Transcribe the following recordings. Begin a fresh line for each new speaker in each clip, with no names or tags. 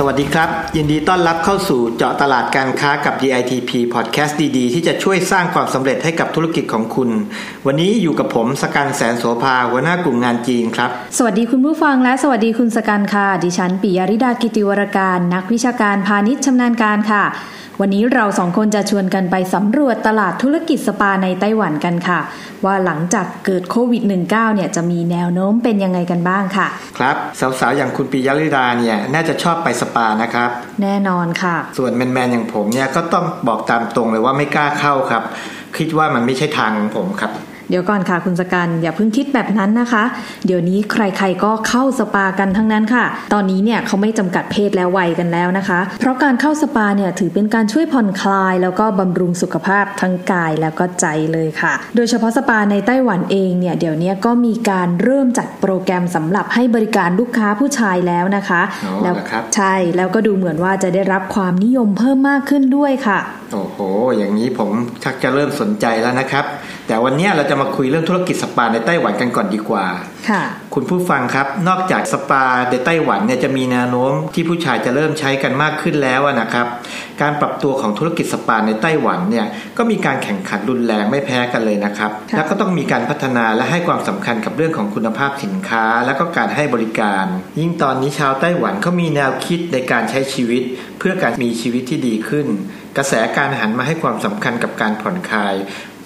สวัสดีครับ ยินดีต้อนรับเข้าสู่เจาะตลาดการค้ากับ DITP Podcast ดีๆ ที่จะช่วยสร้างความสำเร็จให้กับธุรกิจของคุณ วันนี้อยู่กับผมสกันแสนโสภาหัวหน้ากลุ่มงานจีนครับ
สวัสดีคุณผู้ฟังและสวัสดีคุณสกันค่ะ ดิฉันปิยริดากิติวรการ นักวิชาการพาณิชย์ชำนาญการค่ะ วันนี้เราสองคนจะชวนกันไปสำรวจตลาดธุรกิจสปาในไต้หวันกันค่ะ ว่าหลังจากเกิดโควิด -19 เนี่ยจะมีแนวโน้มเป็นยังไงกันบ้างค่ะ
ครับสาวๆอย่างคุณปิยริดาเนี่ยน่าจะชอบไปสปานะครับ
แน่นอนค่ะ
ส่วนแมนๆอย่างผมเนี่ยก็ต้องบอกตามตรงเลยว่าไม่กล้าเข้าครับ คิดว่ามันไม่ใช่ทางของผมครับ
เดี๋ยวก่อนค่ะคุณสกันอย่าเพิ่งคิดแบบนั้นนะคะ เดี๋ยวนี้ใครๆก็เข้าสปากันทั้งนั้นค่ะ ตอนนี้เนี่ยเขาไม่จำกัดเพศและวัยกันแล้วนะคะ เพราะการเข้าสปาเนี่ยถือเป็นการช่วยผ่อนคลาย แล้วก็บำรุงสุขภาพทั้งกายแล้วก็ใจเลยค่ะ โดยเฉพาะสปาในไต้หวันเองเนี่ยเดี๋ยวนี้ก็มีการเริ่มจัดโปรแกรมสำหรับให้บริการลูกค้าผู้ชายแล้วนะคะ
อ๋อ
แล้ว
เหรอครับ
ใช่แล้วก็ดูเหมือนว่าจะได้รับความนิยมเพิ่มมากขึ้นด้วยค่ะ
โอ้โห อย่างนี้ผมชักจะเริ่มสนใจแล้วนะครับ แต่วันนี้เราจะมาคุยเรื่องธุรกิจสปาในไต้หวันกันก่อนดีกว่า
ค่ะ
คุณผู้ฟังครับ นอกจากสปาในไต้หวันเนี่ยจะมีแนวโน้มที่ผู้ชายจะเริ่มใช้กันมากขึ้นแล้วอะนะครับ การปรับตัวของธุรกิจสปาในไต้หวันเนี่ยก็มีการแข่งขันรุนแรงไม่แพ้กันเลยนะครับ
ค่ะ
แล้วก็ต้องมีการพัฒนาและให้ความสำคัญกับเรื่องของคุณภาพสินค้า และก็การให้บริการ ยิ่งตอนนี้ชาวไต้หวันเขามีแนวคิดในการใช้ชีวิต เพื่อการมีชีวิตที่ดีขึ้น กระแสการหันมาให้ความสำคัญกับการผ่อนคลาย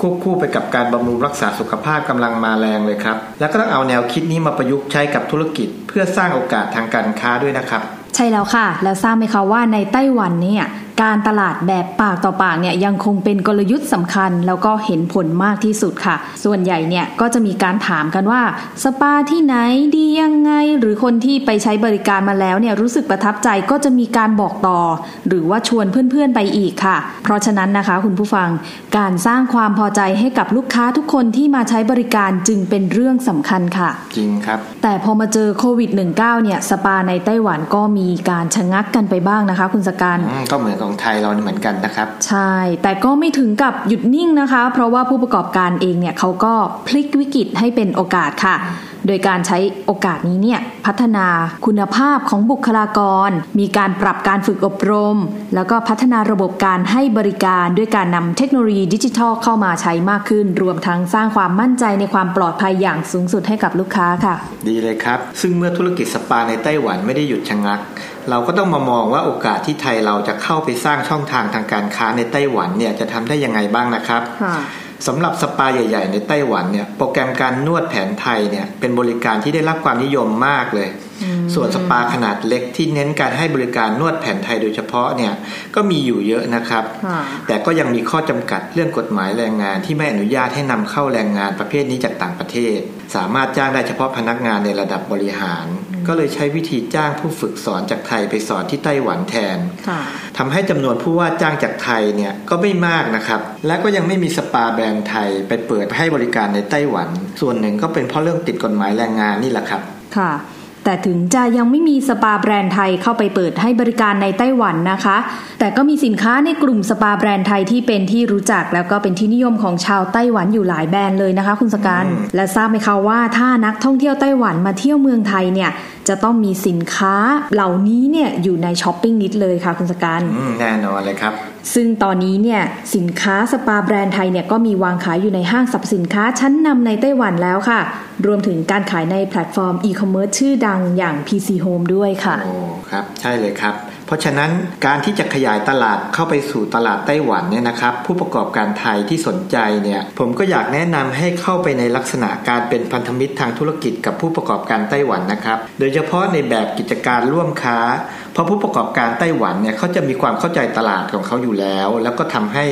ควบคู่ไปกับการบำรุงรักษาสุขภาพกำลังมาแรงเลยครับ แล้วก็ต้องเอาแนวคิดนี้มาประยุกต์ใช้กับธุรกิจ เพื่อสร้างโอกาสทางการค้าด้วยนะครับ
ใช่แล้วค่ะ แล้วทราบไหมคะว่าในไต้หวันเนี่ยการตลาดแบบปากต่อปากเนี่ยยังคงเป็นกลยุทธ์สำคัญ แล้วก็เห็นผลมากที่สุดค่ะ ส่วนใหญ่เนี่ยก็จะมีการถามกันว่าสปาที่ไหนดียังไง หรือคนที่ไปใช้บริการมาแล้วเนี่ยรู้สึกประทับใจก็จะมีการบอกต่อ หรือว่าชวนเพื่อนๆไปอีกค่ะ เพราะฉะนั้นนะคะคุณผู้ฟังการสร้างความพอใจให้กับลูกค้าทุกคนที่มาใช้บริการจึงเป็นเรื่องสำคัญค่ะ
จริงครับ
แต่พอมาเจอโควิด -19 เนี่ยสปาในไต้หวันก็มีการชะงักกันไปบ้างนะคะ คุณสการ
อืมก็เหมือนของไทยเราเหมือนกันนะครับ
ใช่ แต่ก็ไม่ถึงกับหยุดนิ่งนะคะ เพราะว่าผู้ประกอบการเองเนี่ยเขาก็พลิกวิกฤตให้เป็นโอกาสค่ะ โดยการใช้โอกาสนี้เนี่ยพัฒนาคุณภาพของบุคลากร มีการปรับการฝึกอบรม แล้วก็พัฒนาระบบการให้บริการด้วยการนำเทคโนโลยีดิจิทัลเข้ามาใช้มากขึ้น รวมทั้งสร้างความมั่นใจในความปลอดภัยอย่างสูงสุดให้กับลูกค้าค่ะ
ดีเลยครับ ซึ่งเมื่อธุรกิจสปาในไต้หวันไม่ได้หยุดชะงัก เราก็ต้องมามองว่าโอกาสที่ไทยเราจะเข้าไปสร้างช่องทางทางการค้าในไต้หวันเนี่ยจะทำได้ยังไงบ้างนะครับ
ค่ะ
สำหรับสปาใหญ่ ๆ ในไต้หวันเนี่ยโปรแกรมการนวดแผนไทยเนี่ยเป็นบริการที่ได้รับความนิยมมากเลย ส่วนสปาขนาดเล็กที่เน้นการให้บริการนวดแผนไทยโดยเฉพาะเนี่ยก็มีอยู่เยอะนะครับ
ค่ะ
แต่ก็ยังมีข้อจำกัดเรื่องกฎหมายแรงงานที่ไม่อนุญาตให้นำเข้าแรงงานประเภทนี้จากต่างประเทศ สามารถจ้างได้เฉพาะพนักงานในระดับบริหาร ก็เลยใช้วิธีจ้างผู้ฝึกสอนจากไทยไปสอนที่ไต้หวันแทน
ค่ะ
ทำให้จำนวนผู้ว่าจ้างจากไทยเนี่ยก็ไม่มากนะครับ และก็ยังไม่มีสปาแบรนด์ไทยไปเปิดให้บริการในไต้หวัน ส่วนหนึ่งก็เป็นเพราะเรื่องติดกฎหมายแรงงานนี่แหละครับ
ค่ะ แต่ถึงจะยังไม่มีสปาแบรนด์ไทยเข้าไปเปิดให้บริการในไต้หวันนะคะ แต่ก็มีสินค้าในกลุ่มสปาแบรนด์ไทยที่เป็นที่รู้จักแล้วก็เป็นที่นิยมของชาวไต้หวันอยู่หลายแบรนด์เลยนะคะ คุณสการ
อืม
และทราบไหมคะว่าถ้านักท่องเที่ยวไต้หวันมาเที่ยวเมืองไทยเนี่ยจะต้องมีสินค้าเหล่านี้เนี่ยอยู่ใน shopping list เลยค่ะคุณสการ
ออืมแน่นอนเลยครับ
ซึ่งตอนนี้เนี่ยสินค้าสปาแบรนด์ไทยเนี่ยก็มีวางขายอยู่ในห้างสรรพสินค้าชั้นนำในไต้หวันแล้วค่ะ รวมถึงการขายในแพลตฟอร์มอีคอมเมิร์ซชื่อดังอย่าง PC Home ด้วยค่ะ
โอ้ครับ ใช่เลยครับ เพราะฉะนั้นการที่จะขยายตลาดเข้าไปสู่ตลาดไต้หวันเนี่ยนะครับ ผู้ประกอบการไทยที่สนใจเนี่ยผมก็อยากแนะนำให้เข้าไปในลักษณะการเป็นพันธมิตรทางธุรกิจกับผู้ประกอบการไต้หวันนะครับ โดยเฉพาะในแบบกิจการร่วมค้าเพราะผู้ประกอบการไต้หวันเนี่ยเขาจะมีความเข้าใจตลาดของเขาอยู่แล้ว แล้วก็ทำให้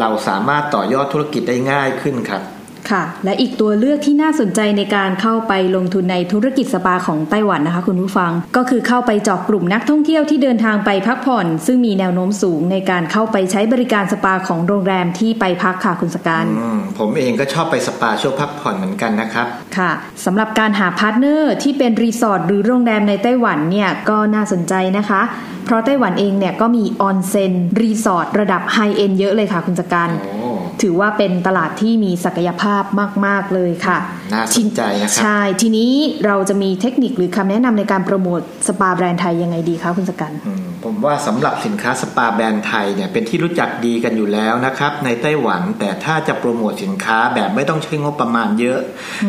เราสามารถต่อยอดธุรกิจได้ง่ายขึ้นครับ
ค่ะ และอีกตัวเลือกที่น่าสนใจในการเข้าไปลงทุนในธุรกิจสปาของไต้หวันนะคะ คุณผู้ฟัง ก็คือเข้าไปเจาะกลุ่มนักท่องเที่ยวที่เดินทางไปพักผ่อน ซึ่งมีแนวโน้มสูงในการเข้าไปใช้บริการสปาของโรงแรมที่ไปพักค่ะคุณสการ
อืมผมเองก็ชอบไปสปาช่วงพักผ่อนเหมือนกันนะครับ
ค่ะสำหรับการหา partner ที่เป็นรีสอร์ทหรือโรงแรมในไต้หวันเนี่ยก็น่าสนใจนะคะ เพราะไต้หวันเองเนี่ยก็มีออนเซ็นรีสอร์ทระดับ high-end เยอะเลยค่ะคุณสการ
โอ้
ถือว่าเป็นตลาดที่มีศักยภาพมาก ๆ เลยค่ะ
น่าสนใจนะครับ
ใช่ ทีนี้เราจะมีเทคนิคหรือคำแนะนำในการโปรโมทสปาแบรนด์ไทยยังไงดีคะคุณสกัน
อืม ผมว่าสำหรับสินค้าสปาแบรนด์ไทยเนี่ยเป็นที่รู้จักดีกันอยู่แล้วนะครับ ในไต้หวันแต่ถ้าจะโปรโมทสินค้าแบบไม่ต้องใช้งบประมาณเยอะ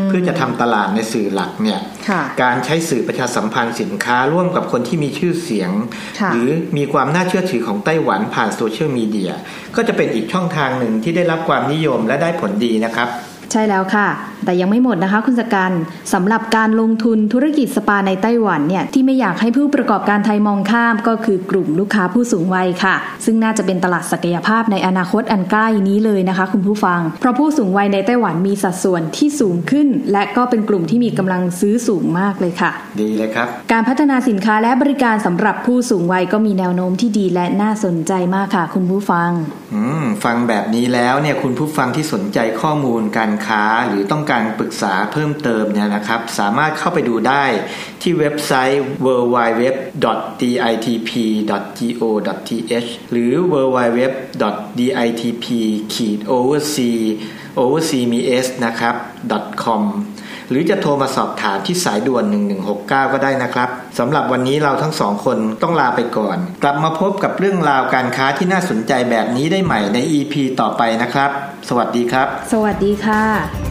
เพื่อจะทำตลาดในสื่อหลักเนี่ย
ค่ะ
การใช้สื่อประชาสัมพันธ์สินค้าร่วมกับคนที่มีชื่อเสียง
ค่ะ
หรือมีความน่าเชื่อถือของไต้หวันผ่านโซเชียลมีเดียก็จะเป็นอีกช่องทางหนึ่งที่ได้รับความนิยมและได้ผลดีนะครับ
ใช่แล้วค่ะ แต่ยังไม่หมดนะคะคุณสกันสำหรับการลงทุนธุรกิจสปาในไต้หวันเนี่ยที่ไม่อยากให้ผู้ประกอบการไทยมองข้ามก็คือกลุ่มลูกค้าผู้สูงวัยค่ะ ซึ่งน่าจะเป็นตลาดศักยภาพในอนาคตอันใกล้นี้เลยนะคะคุณผู้ฟัง เพราะผู้สูงวัยในไต้หวันมีสัดส่วนที่สูงขึ้น และก็เป็นกลุ่มที่มีกำลังซื้อสูงมากเลยค่ะ
ดีเลยครับ
การพัฒนาสินค้าและบริการสำหรับผู้สูงวัยก็มีแนวโน้มที่ดีและน่าสนใจมากค่ะ คุณผู้ฟัง
อืมฟังแบบนี้แล้วเนี่ยคุณผู้ฟังที่สนใจข้อมูลการค้าหรือต้องการการปรึกษาเพิ่มเติมเนี่ยนะครับ สามารถเข้าไปดูได้ที่เว็บไซต์ www.ditp.go.th หรือ www.ditp-overseas นะครับ .com หรือจะโทรมาสอบถามที่สายด่วน 1169 ก็ได้นะครับสำหรับวันนี้เราทั้งสองคนต้องลาไปก่อน กลับมาพบกับเรื่องราวการค้าที่น่าสนใจแบบนี้ได้ใหม่ใน EP ต่อไปนะครับ สวัสดีครับ
สวัสดีค่ะ